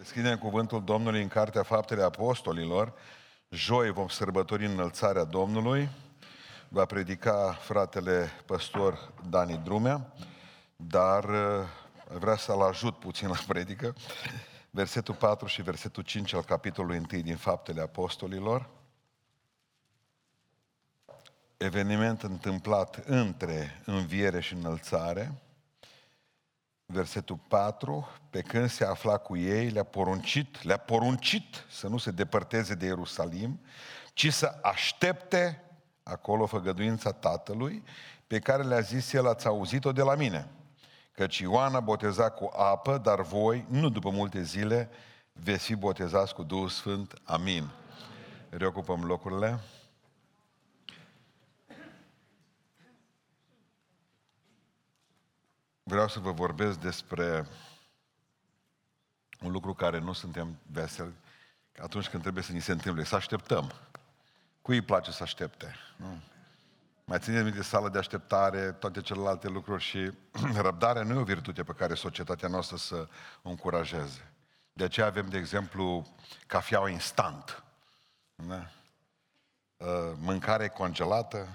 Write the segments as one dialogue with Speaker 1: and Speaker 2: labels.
Speaker 1: Deschidem cuvântul Domnului în Cartea Faptele Apostolilor. Joi vom sărbători înălțarea Domnului. Va predica fratele păstor Dani Drumea, dar uh, vrea să-l ajut puțin la predică. Versetul 4 și versetul 5 al capitolului 1 din Faptele Apostolilor. Eveniment întâmplat între înviere și înălțare versetul 4, pe când se afla cu ei, le-a poruncit, le-a poruncit să nu se depărteze de Ierusalim, ci să aștepte acolo făgăduința Tatălui, pe care le-a zis el, ați auzit-o de la mine. Căci Ioana boteza cu apă, dar voi, nu după multe zile, veți fi botezați cu Duhul Sfânt. Amin. Reocupăm locurile. Vreau să vă vorbesc despre un lucru care nu suntem veseli atunci când trebuie să ni se întâmple, să așteptăm. Cui îi place să aștepte? Nu? Mai țineți minte sală de așteptare, toate celelalte lucruri și răbdarea nu e o virtute pe care societatea noastră să o încurajeze. De aceea avem, de exemplu, cafeaua instant. Da? Uh, mâncare congelată,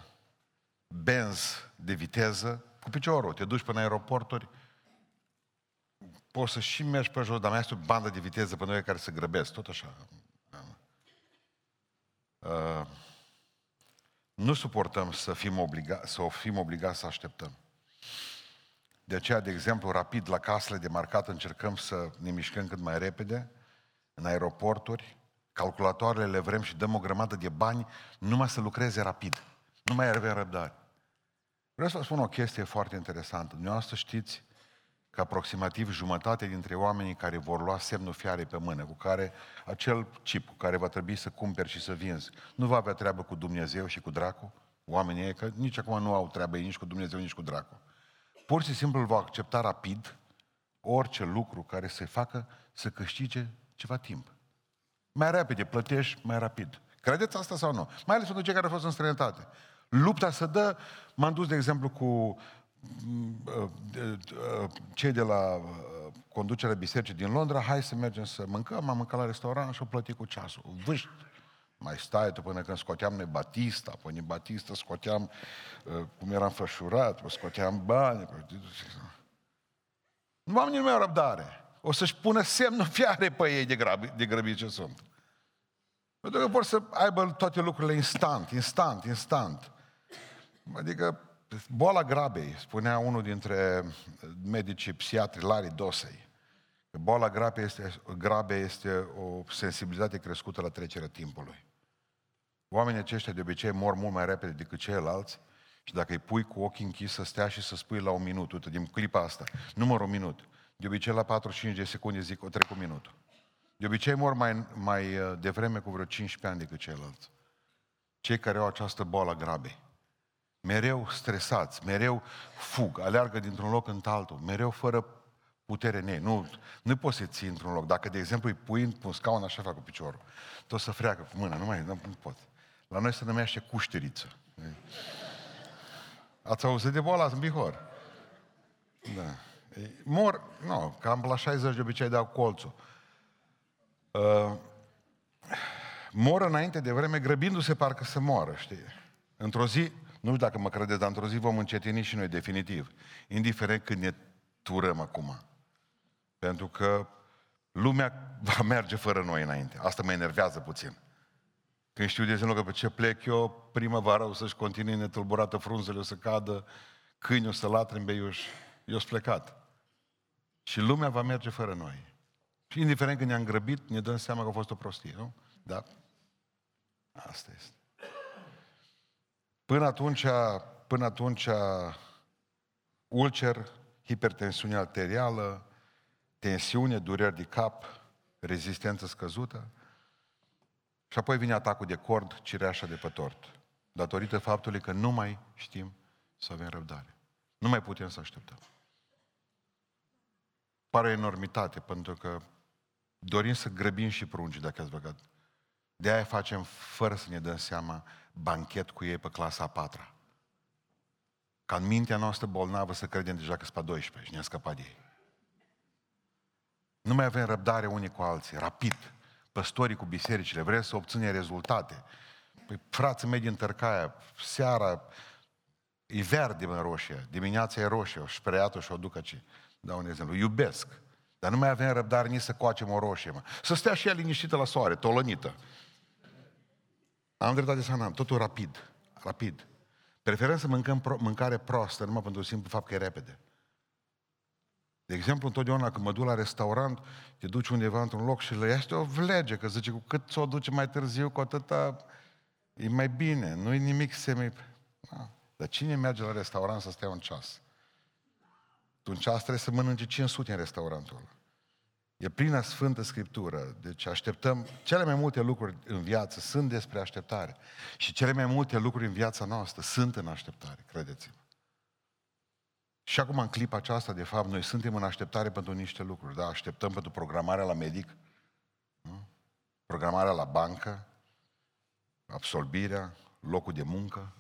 Speaker 1: benz de viteză, cu piciorul, te duci până aeroporturi, poți să și mergi pe jos, dar mai este o bandă de viteză pe noi care se grăbesc, tot așa. Uh, nu suportăm să fim, obliga- să o fim obligați să așteptăm. De aceea, de exemplu, rapid la casele de marcat încercăm să ne mișcăm cât mai repede, în aeroporturi, calculatoarele le vrem și dăm o grămadă de bani numai să lucreze rapid. Nu mai avem răbdare. Vreau să vă spun o chestie foarte interesantă. Dumneavoastră știți că aproximativ jumătate dintre oamenii care vor lua semnul fiare pe mână, cu care acel chip cu care va trebui să cumperi și să vinzi, nu va avea treabă cu Dumnezeu și cu dracu, oamenii ei, că nici acum nu au treabă nici cu Dumnezeu, nici cu dracu. Pur și simplu îl va accepta rapid orice lucru care să facă să câștige ceva timp. Mai repede plătești, mai rapid. Credeți asta sau nu? Mai ales pentru cei care au fost în străinătate. Lupta să dă, m-am dus, de exemplu, cu mm, uh, cei de la uh, conducerea bisericii din Londra, hai să mergem să mâncăm, am mâncat la restaurant și o plătit cu ceasul. Vâști. Mai stai tu până când scoteam noi Batista, până Batista scoteam uh, cum eram fășurat, scoteam bani. Nu am nimeni răbdare. O să-și pună semnul fiare pe ei de, grab, de grăbit ce sunt. Pentru că vor să aibă toate lucrurile instant, instant, instant. Adică boala grabei, spunea unul dintre medicii psiatri, Larry Dosei, că boala grabei este, grabei este o sensibilitate crescută la trecerea timpului. Oamenii aceștia de obicei mor mult mai repede decât ceilalți și dacă îi pui cu ochii închis să stea și să spui la un minut, uite, din clipa asta, număr un minut, de obicei la 45 de secunde zic, o trec un minut. De obicei mor mai, mai uh, devreme cu vreo 15 ani decât ceilalți. Cei care au această boală grabei mereu stresați, mereu fug, aleargă dintr-un loc în altul, mereu fără putere în ei. Nu, nu poți să ții într-un loc. Dacă, de exemplu, îi pui pe un scaun, așa fac cu piciorul. Tot să freacă cu mâna, nu mai nu, nu pot. La noi se numește cușteriță. Ați auzit de boala în Bihor? Da. Mor, nu, cam la 60 de obicei dau colțul. Uh, mor înainte de vreme, grăbindu-se parcă să moară, știi? Într-o zi, nu știu dacă mă credeți, dar într-o zi vom încetini și noi definitiv. Indiferent când ne turăm acum. Pentru că lumea va merge fără noi înainte. Asta mă enervează puțin. Când știu, de exemplu, că pe ce plec eu, primăvara o să-și continue netulburată frunzele, o să cadă, câini o să latre în beiuș, eu sunt plecat. Și lumea va merge fără noi. Și indiferent când ne-am grăbit, ne dăm seama că a fost o prostie, nu? Da? Asta este. Până atunci, până atunci ulcer, hipertensiune arterială, tensiune, dureri de cap, rezistență scăzută. Și apoi vine atacul de cord, cireașa de pe tort. Datorită faptului că nu mai știm să avem răbdare. Nu mai putem să așteptăm. Pare o enormitate, pentru că dorim să grăbim și prunci, dacă ați văzut. De aia facem, fără să ne dăm seama, banchet cu ei pe clasa a patra. Ca în mintea noastră bolnavă să credem deja că sunt pe 12 și ne-a scăpat de ei. Nu mai avem răbdare unii cu alții, rapid. Păstorii cu bisericile, vreți să obținem rezultate. Păi, frații mei din Tărcaia, seara e verde în roșie, dimineața e roșie, o spreiat-o și o duc aici. Dau un exemplu. Iubesc. Dar nu mai avem răbdare nici să coacem o roșie, mă. Să stea și ea liniștită la soare, tolănită. Am dreptate să am, totul rapid. Rapid. Preferăm să mâncăm pro- mâncare proastă, numai pentru simplu fapt că e repede. De exemplu, întotdeauna când mă duc la restaurant, te duci undeva într-un loc și le iaște o vlege, că zice, cu cât ți-o duce mai târziu, cu atâta e mai bine, nu e nimic semi... Da. Dar cine merge la restaurant să stea un ceas? Tu un ceas trebuie să mănânci 500 în restaurantul ăla. E plină Sfântă Scriptură. Deci așteptăm, cele mai multe lucruri în viață sunt despre așteptare. Și cele mai multe lucruri în viața noastră sunt în așteptare, credeți-mă. Și acum, în clipa aceasta, de fapt, noi suntem în așteptare pentru niște lucruri. Da? Așteptăm pentru programarea la medic, nu? programarea la bancă, absolvirea, locul de muncă,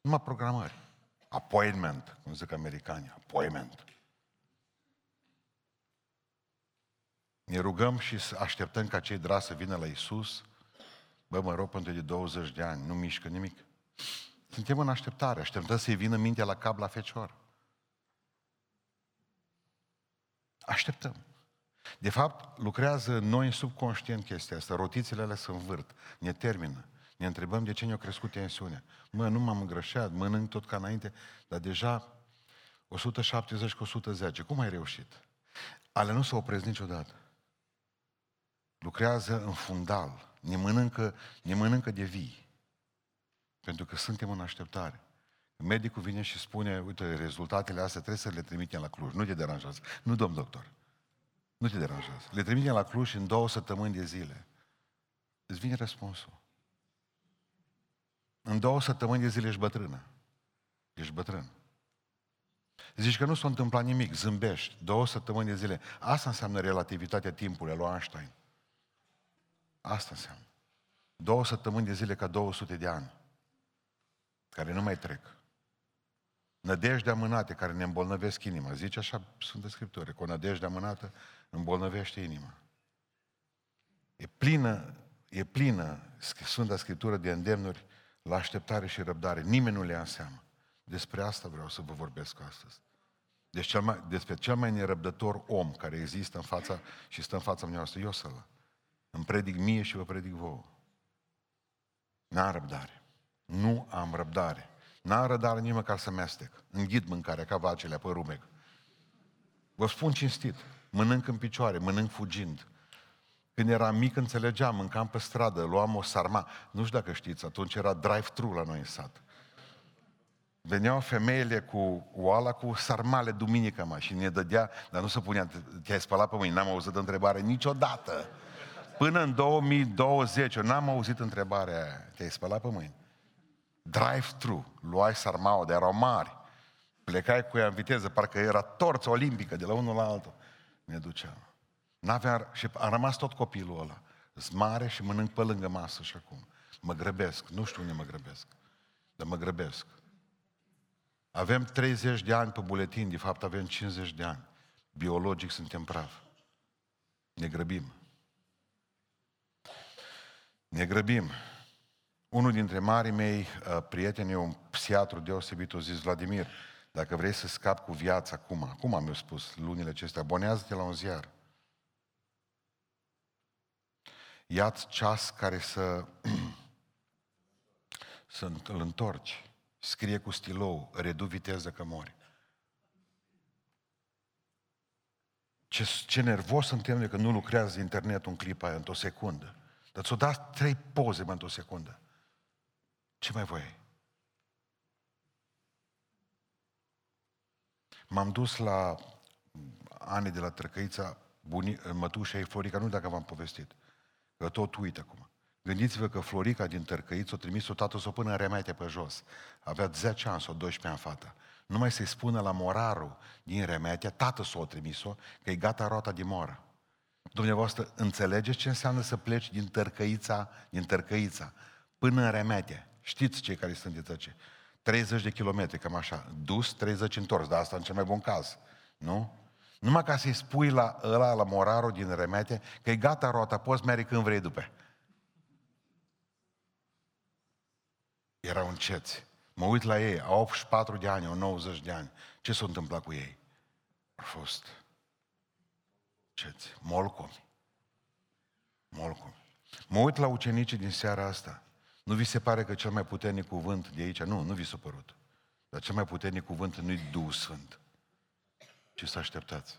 Speaker 1: numai programări. Appointment, cum zic americanii, appointment. Ne rugăm și așteptăm ca cei dragi să vină la Isus. Bă, mă rog, pentru de 20 de ani, nu mișcă nimic. Suntem în așteptare, așteptăm să-i vină mintea la cap la fecior. Așteptăm. De fapt, lucrează noi subconștient chestia asta. Rotițele alea se învârt, ne termină. Ne întrebăm de ce ne-a crescut tensiunea. Mă, nu m-am îngrășat, mănânc tot ca înainte, dar deja 170 cu 110. Cum ai reușit? Ale nu se opresc niciodată. Lucrează în fundal. Ne mănâncă, ne mănâncă de vii. Pentru că suntem în așteptare. Medicul vine și spune, uite, rezultatele astea trebuie să le trimitem la Cluj. Nu te deranjează. Nu, domn doctor. Nu te deranjează. Le trimitem la Cluj în două săptămâni de zile. Îți vine răspunsul. În două săptămâni de zile ești bătrână. Ești bătrân. Zici că nu s-a întâmplat nimic, zâmbești, două săptămâni de zile. Asta înseamnă relativitatea timpului, lui Einstein. Asta înseamnă. Două săptămâni de zile ca 200 de ani, care nu mai trec. Nădejde amânate care ne îmbolnăvesc inima. Zice așa Sfântă Scriptură, că o nădejde amânată îmbolnăvește inima. E plină, e plină Sfânta Scriptură de îndemnuri la așteptare și răbdare. Nimeni nu le ia în seamă. Despre asta vreau să vă vorbesc astăzi. Deci cel mai, despre cel mai nerăbdător om care există în fața și stă în fața noastră, eu să Îmi predic mie și vă predic vouă. N-am răbdare. Nu am răbdare. N-am răbdare nici măcar să mestec. Înghid mâncarea ca vacile pe rumeg. Vă spun cinstit. Mănânc în picioare, mănânc fugind. Când eram mic, înțelegeam, mâncam pe stradă, luam o sarma. Nu știu dacă știți, atunci era drive-thru la noi în sat. Veneau femeile cu oala cu sarmale duminică, mă, și ne dădea, dar nu se punea, te-ai spălat pe mâini, n-am auzit întrebare niciodată. Până în 2020, eu n-am auzit întrebarea aia, te-ai spălat pe mâini. Drive-thru, luai sarmaua, de erau mari. Plecai cu ea în viteză, parcă era torță olimpică, de la unul la altul. Ne duceam. N-avea, și a rămas tot copilul ăla. Îs mare și mănânc pe lângă masă și acum. Mă grăbesc, nu știu unde mă grăbesc, dar mă grăbesc. Avem 30 de ani pe buletin, de fapt avem 50 de ani. Biologic suntem praf. Ne grăbim. Ne grăbim. Unul dintre marii mei uh, prieteni, un psiatru deosebit, a zis, Vladimir, dacă vrei să scapi cu viața acum, acum am eu spus, lunile acestea, abonează-te la un ziar. Ia-ți ceas care să, să îl întorci. Scrie cu stilou, redu viteză că mori. Ce, ce nervos suntem de că nu lucrează internetul în clipa aia, într-o secundă. Dar ți-o dat trei poze într-o secundă. Ce mai voi? M-am dus la ani de la Trăcăița, buni, mătușa ei Florica, nu dacă v-am povestit, că tot uit acum. Gândiți-vă că Florica din Tărcăiți o trimis-o tatăl să o pună în remete pe jos. Avea 10 ani sau 12 ani fata. Numai să-i spună la morarul din remete, tată s o trimis-o, că e gata rota de moră. Dumneavoastră, înțelegeți ce înseamnă să pleci din Tărcăița, din Tărcăița, până în remete? Știți cei care sunteți aici. 30 de kilometri, cam așa. Dus, 30 întors, dar asta în cel mai bun caz. Nu? Numai ca să-i spui la ăla, la morarul din remete, că e gata rota, poți merge când vrei după. Erau înceți. Mă uit la ei, au 84 de ani, au 90 de ani. Ce s-a întâmplat cu ei? Au fost ceți, molcomi. Molcomi. Mă uit la ucenicii din seara asta. Nu vi se pare că cel mai puternic cuvânt de aici, nu, nu vi s-a părut. Dar cel mai puternic cuvânt nu-i Duhul Sfânt, ci să așteptați.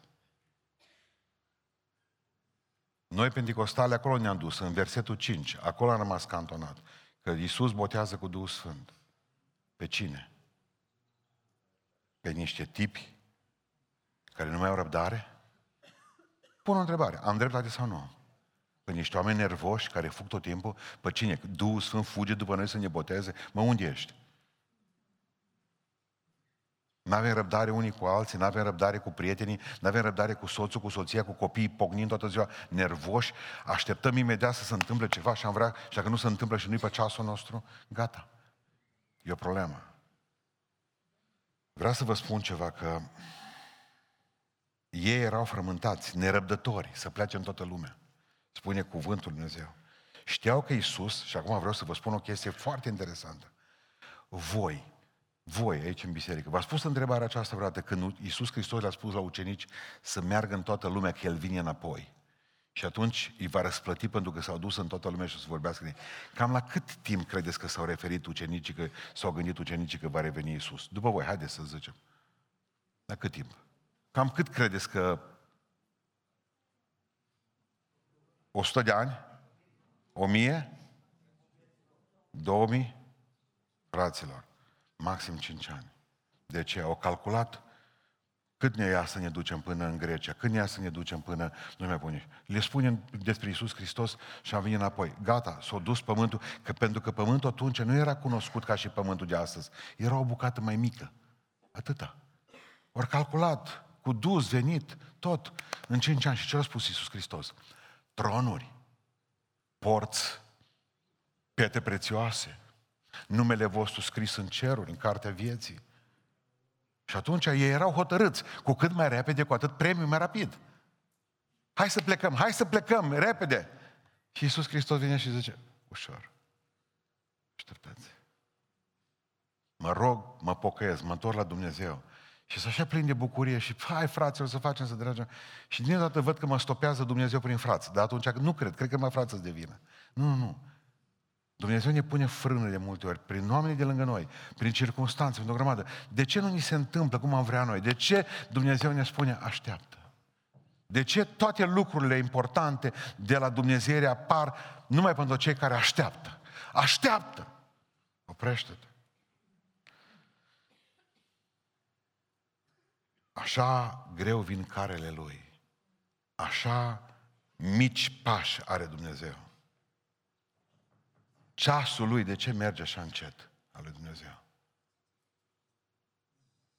Speaker 1: Noi, pentecostale, acolo ne-am dus, în versetul 5. Acolo am rămas cantonat. Că Iisus botează cu Duhul Sfânt. Pe cine? Pe niște tipi care nu mai au răbdare? Pun o întrebare. Am dreptate sau nu? Pe niște oameni nervoși care fug tot timpul, pe cine? Duhul Sfânt fuge după noi să ne boteze? Mă, unde ești? Nu avem răbdare unii cu alții, nu avem răbdare cu prietenii, nu avem răbdare cu soțul, cu soția, cu copiii, pognind toată ziua, nervoși, așteptăm imediat să se întâmple ceva și am vrea, și dacă nu se întâmplă și nu-i pe ceasul nostru, gata. E o problemă. Vreau să vă spun ceva, că ei erau frământați, nerăbdători, să plece în toată lumea. Spune cuvântul Dumnezeu. Știau că Isus, și acum vreau să vă spun o chestie foarte interesantă. Voi, voi aici în biserică, v-ați spus întrebarea aceasta vreodată când Iisus Hristos le-a spus la ucenici să meargă în toată lumea, că El vine înapoi. Și atunci îi va răsplăti pentru că s-au dus în toată lumea și o să vorbească de Cam la cât timp credeți că s-au referit ucenicii, că s-au gândit ucenicii că va reveni Iisus? După voi, haideți să zicem. La cât timp? Cam cât credeți că 100 de ani? 1000? 2000? Fraților, maxim 5 ani. De ce? Au calculat cât ne ia să ne ducem până în Grecia, cât ne ia să ne ducem până nu mai pune. Le spunem despre Isus Hristos și am venit înapoi. Gata, s-a dus pământul, că pentru că pământul atunci nu era cunoscut ca și pământul de astăzi. Era o bucată mai mică. Atâta. Ori calculat, cu dus, venit, tot, în cinci ani. Și ce a spus Isus Hristos? Tronuri, porți, pietre prețioase, numele vostru scris în ceruri, în cartea vieții. Și atunci ei erau hotărâți, cu cât mai repede, cu atât premiul mai rapid. Hai să plecăm, hai să plecăm, repede. Și Iisus Hristos vine și zice, ușor, așteptați. Mă rog, mă pocăiesc, mă întorc la Dumnezeu. Și să așa plin de bucurie și, hai fraților, să facem, să dragem. Și din dată văd că mă stopează Dumnezeu prin frați. Dar atunci nu cred, cred că mai frață de vină. Nu, nu, nu. Dumnezeu ne pune frână de multe ori, prin oamenii de lângă noi, prin circunstanțe, prin o grămadă. De ce nu ni se întâmplă cum am vrea noi? De ce Dumnezeu ne spune așteaptă? De ce toate lucrurile importante de la Dumnezeu apar numai pentru cei care așteaptă? Așteaptă! Oprește-te! Așa greu vin carele lui. Așa mici pași are Dumnezeu. Ceasul lui, de ce merge așa încet al lui Dumnezeu?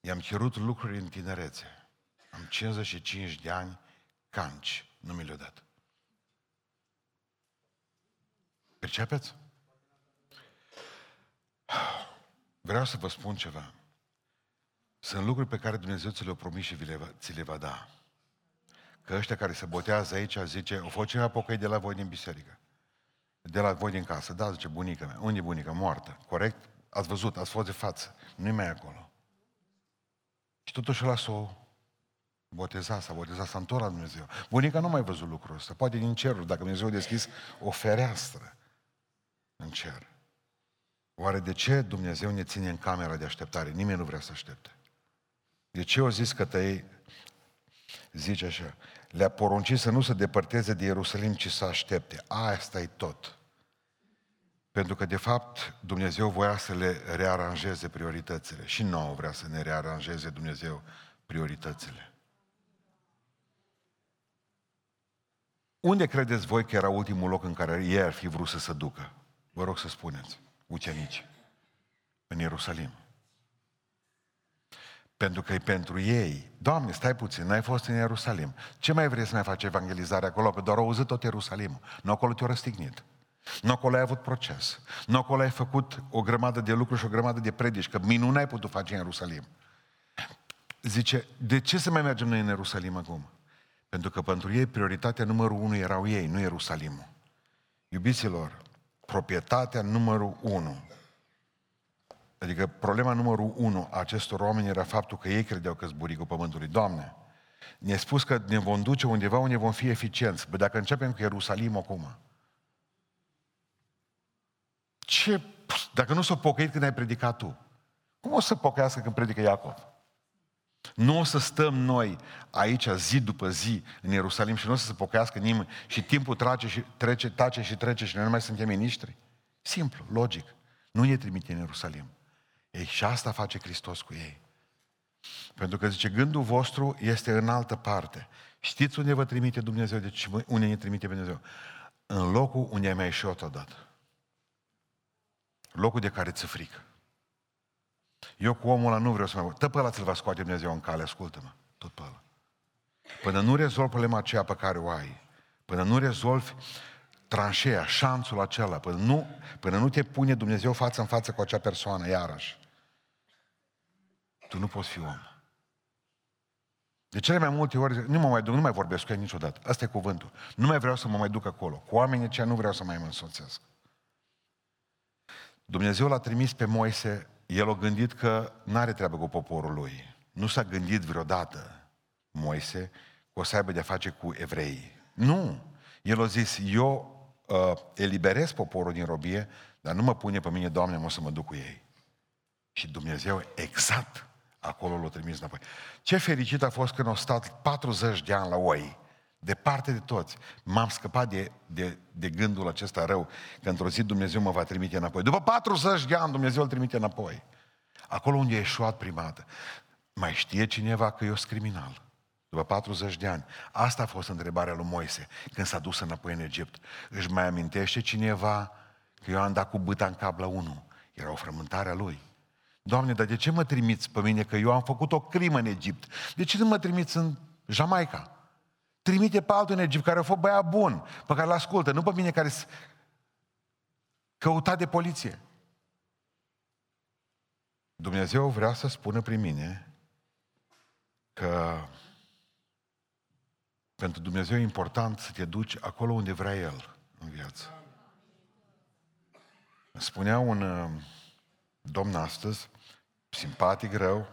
Speaker 1: I-am cerut lucruri în tinerețe. Am 55 de ani, canci, nu mi le-a dat. Percepeți? Vreau să vă spun ceva. Sunt lucruri pe care Dumnezeu ți le-a promis și vi le va, ți le va da. Că ăștia care se botează aici zice, o fost cineva pocăi de la voi din biserică. De la voi din casă. Da, zice bunica mea. Unde e bunica? Moartă. Corect? Ați văzut, ați fost de față. Nu-i mai acolo. Și totuși ăla s-o boteza, s-a botezat, s-a întors la Dumnezeu. Bunica nu mai văzut lucrul ăsta. Poate din cerul, dacă Dumnezeu a deschis o fereastră în cer. Oare de ce Dumnezeu ne ține în camera de așteptare? Nimeni nu vrea să aștepte. De ce au zis că tăi, zice așa, le-a poruncit să nu se depărteze de Ierusalim, ci să aștepte. Asta e tot. Pentru că, de fapt, Dumnezeu voia să le rearanjeze prioritățile. Și nouă vrea să ne rearanjeze Dumnezeu prioritățile. Unde credeți voi că era ultimul loc în care ei ar fi vrut să se ducă? Vă rog să spuneți, ucenici. În Ierusalim. Pentru că e pentru ei. Doamne, stai puțin, n-ai fost în Ierusalim. Ce mai vrei să mai faci evangelizare acolo? Că doar au auzit tot Ierusalim. Nu acolo te-au răstignit. Nu acolo ai avut proces. Nu acolo ai făcut o grămadă de lucruri și o grămadă de predici, că minuni ai putut face în Ierusalim. zice, de ce să mai mergem noi în Ierusalim acum? Pentru că pentru ei prioritatea numărul unu erau ei, nu Ierusalimul. Iubiților, proprietatea numărul unu, adică problema numărul unu a acestor oameni era faptul că ei credeau că zburigul pământului. Doamne, ne-a spus că ne vom duce undeva unde vom fi eficienți. Bă, dacă începem cu Ierusalim acum, ce, dacă nu s-a pocăit când ai predicat tu, cum o să pocăiască când predică Iacov? Nu o să stăm noi aici zi după zi în Ierusalim și nu o să se pocăiască nimeni și timpul trece și trece, tace și trece și noi nu mai suntem miniștri? Simplu, logic. Nu ne trimite în Ierusalim. Ei, și asta face Hristos cu ei. Pentru că zice, gândul vostru este în altă parte. Știți unde vă trimite Dumnezeu? Deci unde ne trimite Dumnezeu? În locul unde ai mai și dat. Locul de care ți frică. Eu cu omul ăla nu vreau să mai... Tot pe ăla ți-l va scoate Dumnezeu în cale, ascultă-mă. Tot pe ăla. Până nu rezolvi problema aceea pe care o ai, până nu rezolvi tranșeea, șanțul acela, până nu, până nu te pune Dumnezeu față în față cu acea persoană, iarăși, tu nu poți fi om. De cele mai multe ori, nu mă mai duc, nu mai vorbesc cu ea niciodată. Asta e cuvântul. Nu mai vreau să mă mai duc acolo. Cu oamenii aceia nu vreau să mai mă însoțesc. Dumnezeu l-a trimis pe Moise, el a gândit că nu are treabă cu poporul lui. Nu s-a gândit vreodată, Moise, că o să aibă de-a face cu evreii. Nu! El a zis, eu uh, eliberez poporul din robie, dar nu mă pune pe mine, Doamne, mă să mă duc cu ei. Și Dumnezeu exact acolo l-a trimis înapoi. Ce fericit a fost când au stat 40 de ani la oi, departe de toți. M-am scăpat de, de, de gândul acesta rău, că într-o zi Dumnezeu mă va trimite înapoi. După 40 de ani Dumnezeu îl trimite înapoi. Acolo unde a ieșuat prima dată. Mai știe cineva că eu sunt criminal? După 40 de ani. Asta a fost întrebarea lui Moise când s-a dus înapoi în Egipt. Își mai amintește cineva că eu am dat cu băta în cap la unul. Era o frământare a lui. Doamne, dar de ce mă trimiți pe mine că eu am făcut o crimă în Egipt? De ce nu mă trimiți în Jamaica? Trimite pe altul în Egipt care a fost băiat bun, pe care l-ascultă, nu pe mine care căutat de poliție. Dumnezeu vrea să spună prin mine că pentru Dumnezeu e important să te duci acolo unde vrea El în viață. Spunea un uh, domn astăzi, simpatic, rău,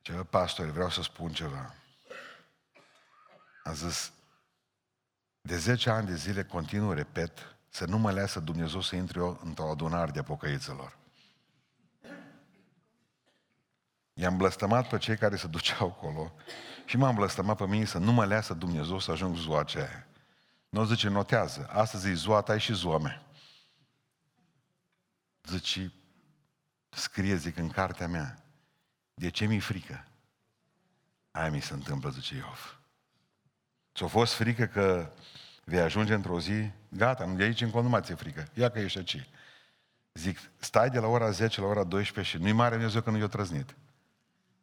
Speaker 1: ce pastor, vreau să spun ceva. A zis, de 10 ani de zile continuu repet să nu mă lasă Dumnezeu să intru eu într-o adunare de apocăiților. I-am blăstămat pe cei care se duceau acolo și m-am blăstămat pe mine să nu mă lasă Dumnezeu să ajung ziua aceea. Nu zice, notează, astăzi e ziua ta și ziua mea. Zice, scrie, zic, în cartea mea, de ce mi-e frică? Aia mi se întâmplă, zice Iov. Ți-a fost frică că vei ajunge într-o zi, gata, de aici în nu mai ți frică, ia că ești aici. Zic, stai de la ora 10 la ora 12 și nu-i mare Dumnezeu că nu i-a trăznit.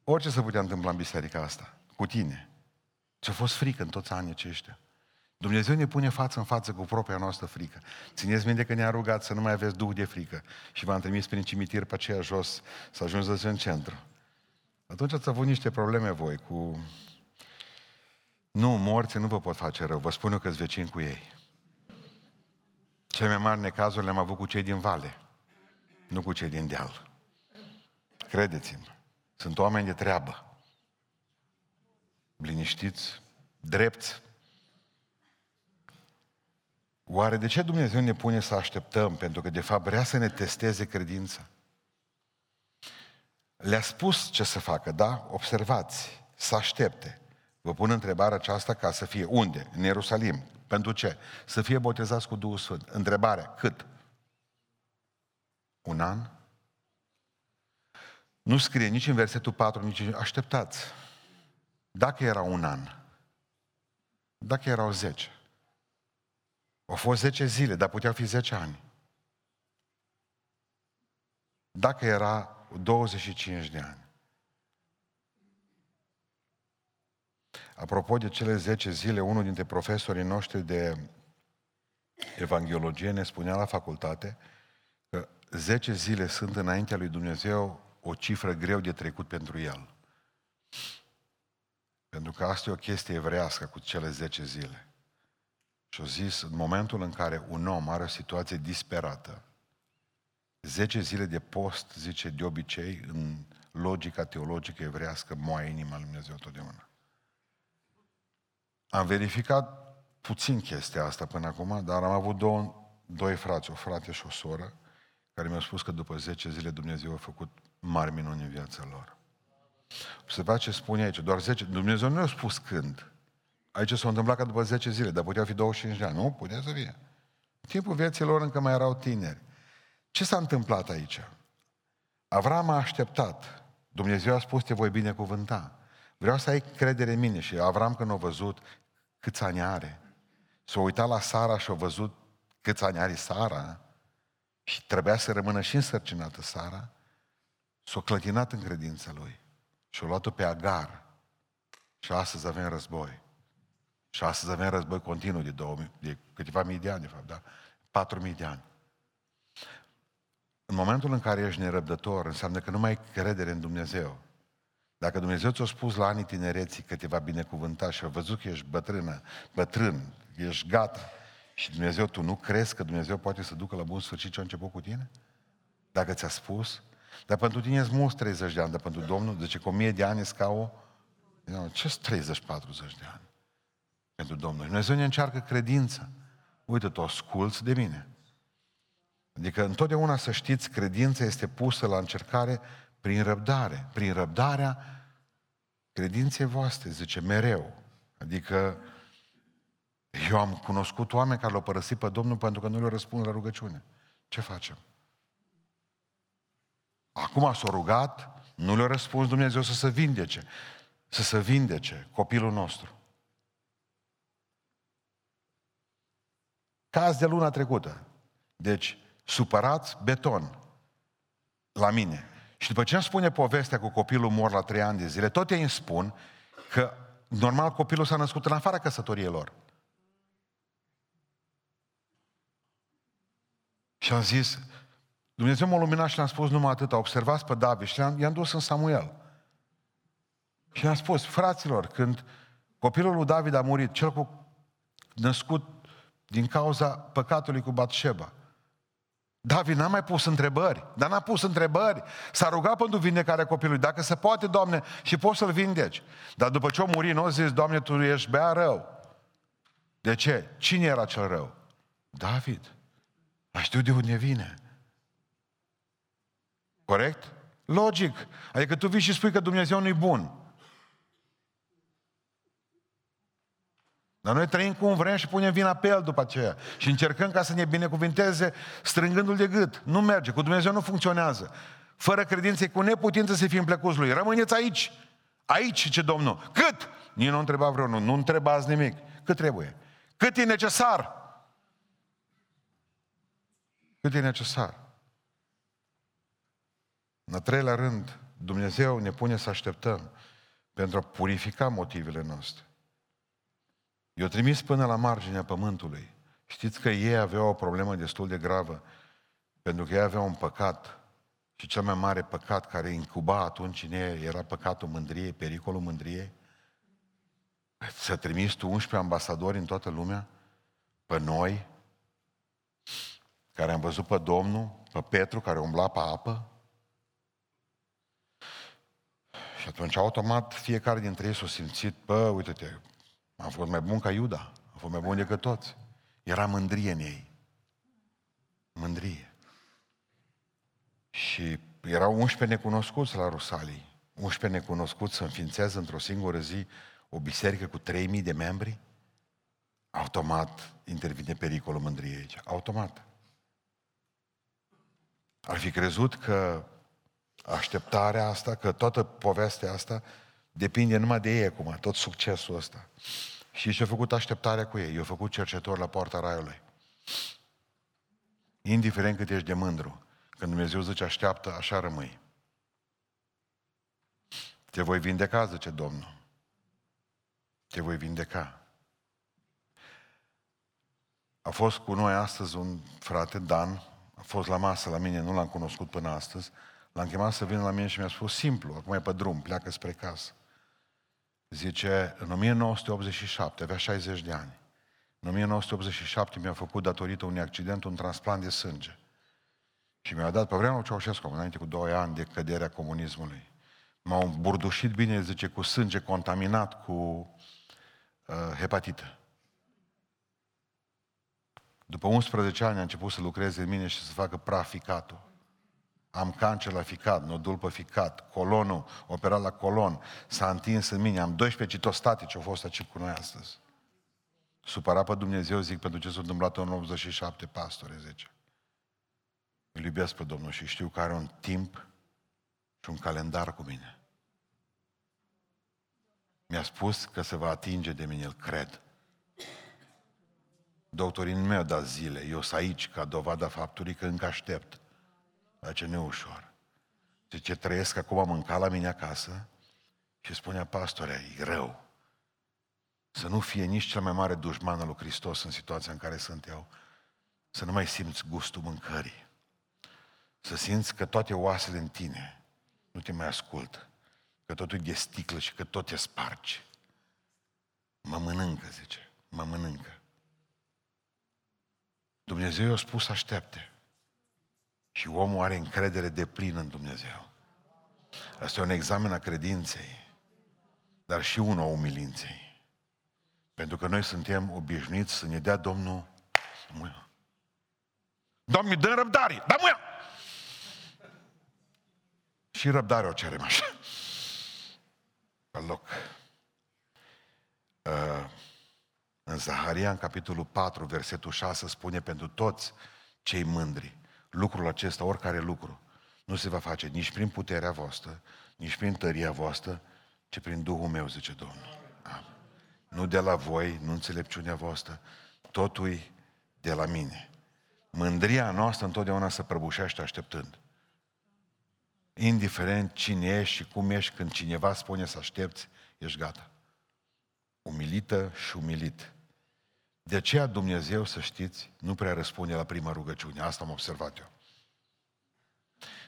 Speaker 1: Orice se putea întâmpla în biserica asta, cu tine. Ți-a fost frică în toți anii aceștia. Dumnezeu ne pune față în față cu propria noastră frică. Țineți minte că ne-a rugat să nu mai aveți duh de frică și v-am trimis prin cimitir pe aceea jos să ajungeți în centru. Atunci ați avut niște probleme voi cu... Nu, morții nu vă pot face rău, vă spun eu că vecini cu ei. Cele mai mari necazuri le-am avut cu cei din vale, nu cu cei din deal. Credeți-mă, sunt oameni de treabă. Liniștiți, drepți, Oare de ce Dumnezeu ne pune să așteptăm? Pentru că de fapt vrea să ne testeze credința. Le-a spus ce să facă, da? Observați, să aștepte. Vă pun întrebarea aceasta ca să fie unde? În Ierusalim. Pentru ce? Să fie botezați cu Duhul Sfânt. Întrebarea, cât? Un an? Nu scrie nici în versetul 4, nici în... Așteptați. Dacă era un an, dacă erau 10, au fost 10 zile, dar puteau fi 10 ani. Dacă era 25 de ani. Apropo de cele 10 zile, unul dintre profesorii noștri de evangheologie ne spunea la facultate că 10 zile sunt înaintea lui Dumnezeu o cifră greu de trecut pentru el. Pentru că asta e o chestie evrească cu cele 10 zile. Și au zis, în momentul în care un om are o situație disperată, 10 zile de post, zice de obicei, în logica teologică evrească, moaie inima lui Dumnezeu totdeauna. Am verificat puțin chestia asta până acum, dar am avut două, doi frați, o frate și o soră, care mi-au spus că după 10 zile Dumnezeu a făcut mari minuni în viața lor. Observați ce spune aici, doar 10, Dumnezeu nu a spus când. Aici s-a întâmplat ca după 10 zile, dar putea fi 25 de ani. Nu, putea să fie. În timpul vieții lor încă mai erau tineri. Ce s-a întâmplat aici? Avram a așteptat. Dumnezeu a spus, te voi binecuvânta. Vreau să ai credere în mine. Și Avram când a văzut câți ani are, s-a uitat la Sara și a văzut câți ani are Sara și trebuia să rămână și însărcinată Sara, s-a clătinat în credința lui și a luat-o pe Agar. Și astăzi avem război. Și astăzi avem război continuu de, 2000, de câteva mii de ani, de fapt, da? 4.000 de ani. În momentul în care ești nerăbdător, înseamnă că nu mai ai credere în Dumnezeu. Dacă Dumnezeu ți-a spus la anii tinereții că te va binecuvânta și a văzut că ești bătrână, bătrân, ești gata, și Dumnezeu, tu nu crezi că Dumnezeu poate să ducă la bun sfârșit ce a început cu tine? Dacă ți-a spus? Dar pentru tine e mulți 30 de ani, dar pentru Domnul, zice că 1000 de ani e ca o... Ce 30-40 de ani? Pentru Domnul. Dumnezeu ne încearcă credința. Uite, tu asculți de mine. Adică întotdeauna să știți, credința este pusă la încercare prin răbdare. Prin răbdarea credinței voastre, zice mereu. Adică eu am cunoscut oameni care l-au părăsit pe Domnul pentru că nu le răspund la rugăciune. Ce facem? Acum s-a rugat, nu le-a răspuns Dumnezeu să se vindece. Să se vindece copilul nostru. Caz de luna trecută. Deci, supărați, beton la mine. Și după ce îmi spune povestea cu copilul mor la trei ani de zile, tot ei îmi spun că normal copilul s-a născut în afara căsătoriei lor. Și am zis, Dumnezeu m-a luminat și le-am spus numai atât, observați pe David și i-am dus în Samuel. Și le-am spus, fraților, când copilul lui David a murit, cel cu născut din cauza păcatului cu Batșeba, David n-a mai pus întrebări, dar n-a pus întrebări. S-a rugat pentru vindecarea copilului. Dacă se poate, Doamne, și poți să-l vindeci. Dar după ce a murit, nu a zis, Doamne, Tu ești bea rău. De ce? Cine era cel rău? David. Dar știu de unde vine. Corect? Logic. Adică tu vii și spui că Dumnezeu nu-i bun. Dar noi trăim cum vrem și punem vina pe El după aceea. Și încercăm ca să ne binecuvinteze strângându-l de gât. Nu merge. Cu Dumnezeu nu funcționează. Fără credință e cu neputință să fim plecuți Lui. Rămâneți aici. Aici, ce Domnul. Cât? Nici nu întreba vreunul. Nu întrebați nimic. Cât trebuie? Cât e necesar? Cât e necesar? În a treilea rând, Dumnezeu ne pune să așteptăm pentru a purifica motivele noastre. Eu trimis până la marginea pământului. Știți că ei aveau o problemă destul de gravă, pentru că ei aveau un păcat și cel mai mare păcat care incuba atunci în ei era păcatul mândriei, pericolul mândriei. Să trimis tu 11 ambasadori în toată lumea, pe noi, care am văzut pe Domnul, pe Petru care umbla pe apă. Și atunci, automat, fiecare dintre ei s-a simțit, bă, uite-te, am fost mai bun ca Iuda, am fost mai bun decât toți. Era mândrie în ei. Mândrie. Și erau 11 necunoscuți la Rusalii. 11 necunoscuți să înființează într-o singură zi o biserică cu 3000 de membri. Automat intervine pericolul mândriei aici. Automat. Ar fi crezut că așteptarea asta, că toată povestea asta depinde numai de ei acum, tot succesul ăsta. Și și-a făcut așteptarea cu ei, i-a făcut cercetor la poarta raiului. Indiferent cât ești de mândru, când Dumnezeu zice așteaptă, așa rămâi. Te voi vindeca, zice Domnul. Te voi vindeca. A fost cu noi astăzi un frate, Dan, a fost la masă la mine, nu l-am cunoscut până astăzi, l-am chemat să vină la mine și mi-a spus simplu, acum e pe drum, pleacă spre casă. Zice, în 1987, avea 60 de ani. În 1987 mi-a făcut, datorită unui accident, un transplant de sânge. Și mi-a dat pe vremea Ceaușescu, înainte cu 2 ani de căderea comunismului. M-au burdușit bine, zice, cu sânge contaminat cu uh, hepatită. După 11 ani a început să lucreze în mine și să facă praficatul. Am cancer la ficat, nodul pe ficat, colonul, operat la colon, s-a întins în mine, am 12 citostatici, au fost aici cu noi astăzi. Supărat pe Dumnezeu, zic, pentru ce s-a întâmplat în 87, pastore, zice. Îl iubesc pe Domnul și știu că are un timp și un calendar cu mine. Mi-a spus că se va atinge de mine, îl cred. Doctorii nu mi-au dat zile, eu sunt aici ca dovada faptului că încă aștept. Dar ce neușor. ce trăiesc acum, am mâncat la mine acasă și spunea pastore, e rău. Să nu fie nici cel mai mare dușman al lui Hristos în situația în care sunt eu. Să nu mai simți gustul mâncării. Să simți că toate oasele în tine nu te mai ascultă. Că totul e de sticlă și că tot te spargi. Mă mănâncă, zice. Mă mănâncă. Dumnezeu i-a spus să aștepte. Și omul are încredere de plin în Dumnezeu. Asta e un examen a credinței, dar și unul a umilinței. Pentru că noi suntem obișnuiți să ne dea Domnul mâna. Doamne, dă răbdare, da mâna! Și răbdare o cerem așa. Pe loc. Uh, în Zaharia, în capitolul 4, versetul 6, spune pentru toți cei mândri, lucrul acesta, oricare lucru, nu se va face nici prin puterea voastră, nici prin tăria voastră, ci prin Duhul meu, zice Domnul. Amin. Nu de la voi, nu înțelepciunea voastră, totul de la mine. Mândria noastră întotdeauna se prăbușește așteptând. Indiferent cine ești și cum ești, când cineva spune să aștepți, ești gata. Umilită și umilit. De aceea Dumnezeu, să știți, nu prea răspunde la prima rugăciune. Asta am observat eu.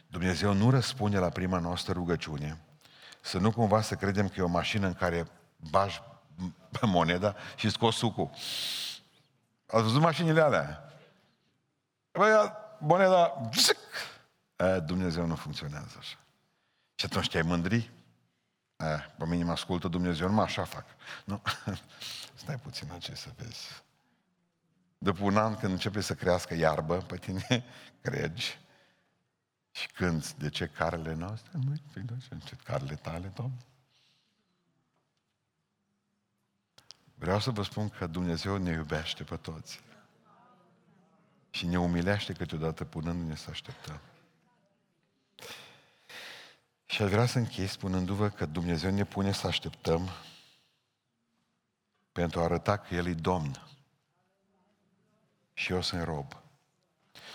Speaker 1: Dumnezeu nu răspunde la prima noastră rugăciune, să nu cumva să credem că e o mașină în care bași moneda și scoți sucul. Ați văzut mașinile alea? Băi, moneda, zic, e, Dumnezeu nu funcționează așa. Și atunci te-ai mândri? E, pe mine mă ascultă Dumnezeu, numai așa fac. Nu? Stai puțin ce să vezi. După un an, când începe să crească iarbă pe tine, cregi și când de ce carele noastre? Nu, ce carele tale, Domnul? Vreau să vă spun că Dumnezeu ne iubește pe toți. Și ne umilește câteodată punându-ne să așteptăm. Și aș vrea să închei spunându-vă că Dumnezeu ne pune să așteptăm pentru a arăta că El e Domn și eu sunt rob.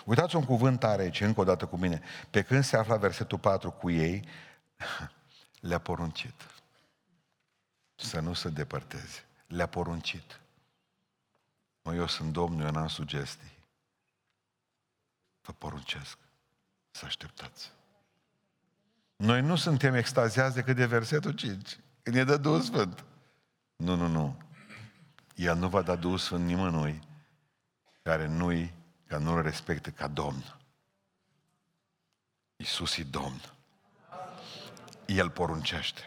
Speaker 1: Uitați un cuvânt tare aici, încă o dată cu mine. Pe când se afla versetul 4 cu ei, le-a poruncit să nu se depărteze. Le-a poruncit. Mă, eu sunt Domnul, eu n-am sugestii. Vă poruncesc să așteptați. Noi nu suntem extaziați decât de versetul 5, când ne dă Duhul Sfânt. Nu, nu, nu. El nu va da Duhul Sfânt nimănui care nu-i, că nu-L respectă ca Domn. Iisus e Domn. El poruncește.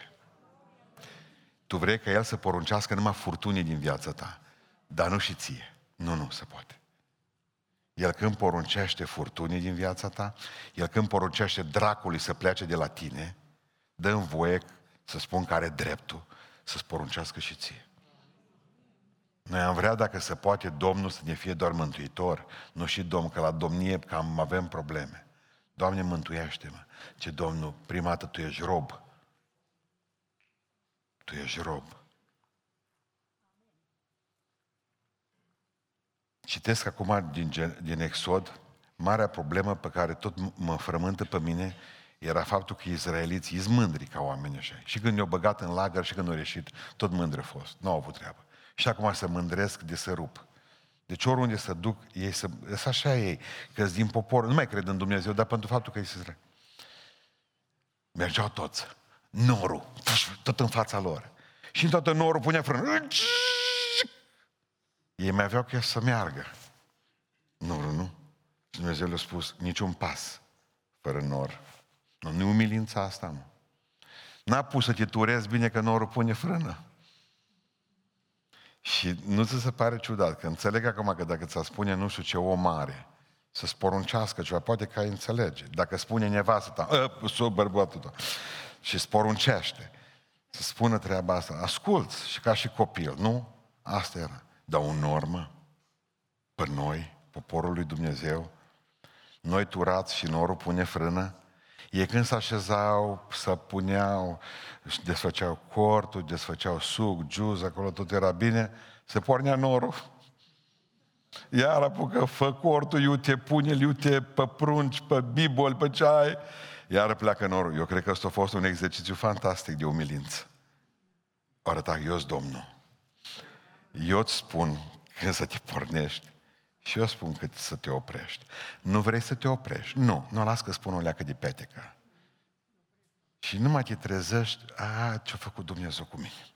Speaker 1: Tu vrei ca El să poruncească numai furtunii din viața ta, dar nu și ție. Nu, nu se poate. El când poruncește furtunii din viața ta, El când poruncește dracului să plece de la tine, dă în voie să spun că are dreptul să-ți poruncească și ție. Noi am vrea, dacă se poate, Domnul să ne fie doar mântuitor, nu și Domn, că la domnie cam avem probleme. Doamne, mântuiește-mă. Ce Domnul, prima dată Tu ești rob. Tu ești rob. Citesc acum din, din Exod, marea problemă pe care tot mă frământă pe mine era faptul că izraeliții sunt mândri ca oameni așa. Și când ne-au băgat în lagăr și când au ieșit, tot mândri au fost. Nu au avut treabă și acum se mândresc de să rup. Deci oriunde să duc, ei să... să așa ei, că din popor, nu mai cred în Dumnezeu, dar pentru faptul că ei se Mergeau toți. Norul, tot în fața lor. și în toată norul punea frână. Ei mai aveau că să meargă. Norul, nu? Și Dumnezeu le-a spus, niciun pas fără nor. Nu, nu umilința asta, mă. N-a pus să te turezi bine că norul pune frână. Și nu ți se pare ciudat, că înțeleg acum că dacă ți-a spune nu știu ce om mare, să sporuncească ceva, poate că ai înțelege. Dacă spune nevastă ta, ă, sub bărbatul tău, și sporuncește, să spună treaba asta, asculți și ca și copil, nu? Asta era. Dar o normă pe noi, poporul lui Dumnezeu, noi turați și norul pune frână, ei când se așezau, să puneau, desfăceau cortul, desfăceau suc, juz, acolo tot era bine, se pornea norul. Iar apucă, fă cortul, iute, pune-l, iute, pe prunci, pe bibol, pe ceai, iar pleacă norul. Eu cred că ăsta a fost un exercițiu fantastic de umilință. Arăta, eu Domnul. Eu îți spun când să te pornești și eu spun cât să te oprești. Nu vrei să te oprești? Nu, nu las că spun o leacă de petecă. Și nu mai te trezești, a, ce-a făcut Dumnezeu cu mine.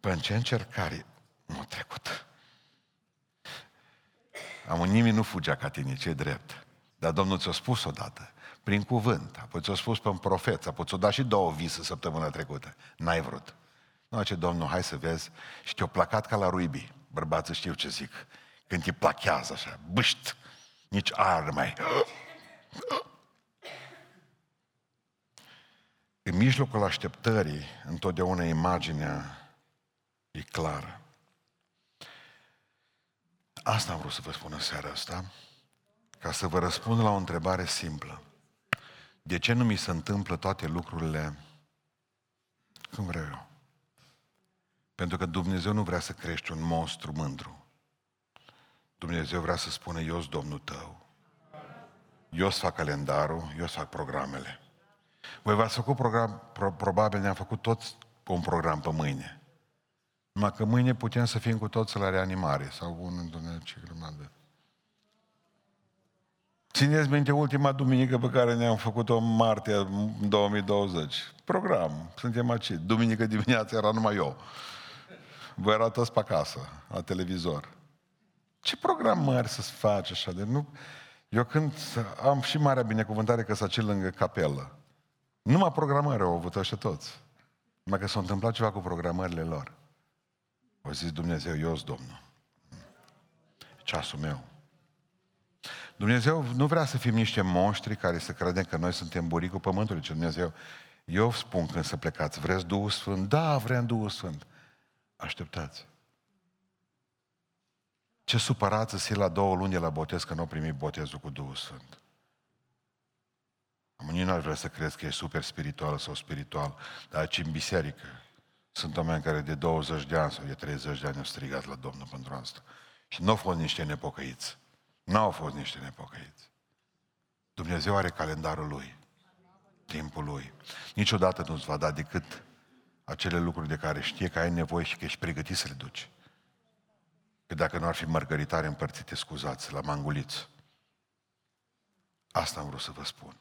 Speaker 1: Până ce încercare nu a trecut. Am nimeni nu fugea ca tine, ce drept. Dar Domnul ți-a spus odată, prin cuvânt, apoi ți-a spus pe un profet, apoi ți-a dat și două vise săptămâna trecută. N-ai vrut. Nu, ce Domnul, hai să vezi, și te-a placat ca la ruibii. Bărbații știu ce zic. Când te plachează așa, bâșt, nici aer mai. În mijlocul așteptării, întotdeauna imaginea e clară. Asta am vrut să vă spun în seara asta, ca să vă răspund la o întrebare simplă. De ce nu mi se întâmplă toate lucrurile cum vreau eu? Pentru că Dumnezeu nu vrea să crești un monstru mândru. Dumnezeu vrea să spună, eu sunt Domnul tău. Eu să fac calendarul, eu să fac programele. Voi v-ați făcut program, pro, probabil ne-am făcut toți un program pe mâine. Numai că mâine putem să fim cu toți la reanimare sau un Dumnezeu ce grămadă. Țineți minte ultima duminică pe care ne-am făcut-o în martie 2020. Program. Suntem aici. Duminică dimineața era numai eu. Voi era toți pe acasă, la televizor. Ce program mare să-ți faci așa de nu... Eu când am și marea binecuvântare că să lângă capelă. Numai programare au avut așa toți. Numai că s-a întâmplat ceva cu programările lor. Au zis Dumnezeu, eu sunt Domnul. Ceasul meu. Dumnezeu nu vrea să fim niște monștri care să credem că noi suntem buricul pământului, ci Dumnezeu, eu spun când să plecați, vreți Duhul Sfânt? Da, vrem Duhul Sfânt. Așteptați. Ce supărați să la două luni de la botez că nu au primit botezul cu Duhul Sfânt. Nici nu ar vrea să crezi că e super spiritual sau spiritual, dar aici în biserică sunt oameni care de 20 de ani sau de 30 de ani au strigat la Domnul pentru asta. Și nu au fost niște nepocăiți. Nu au fost niște nepocăiți. Dumnezeu are calendarul Lui, timpul Lui. Niciodată nu-ți va da decât acele lucruri de care știe că ai nevoie și că ești pregătit să le duci. Că dacă nu ar fi mărgăritare împărțite, scuzați, la manguliți. Asta am vrut să vă spun.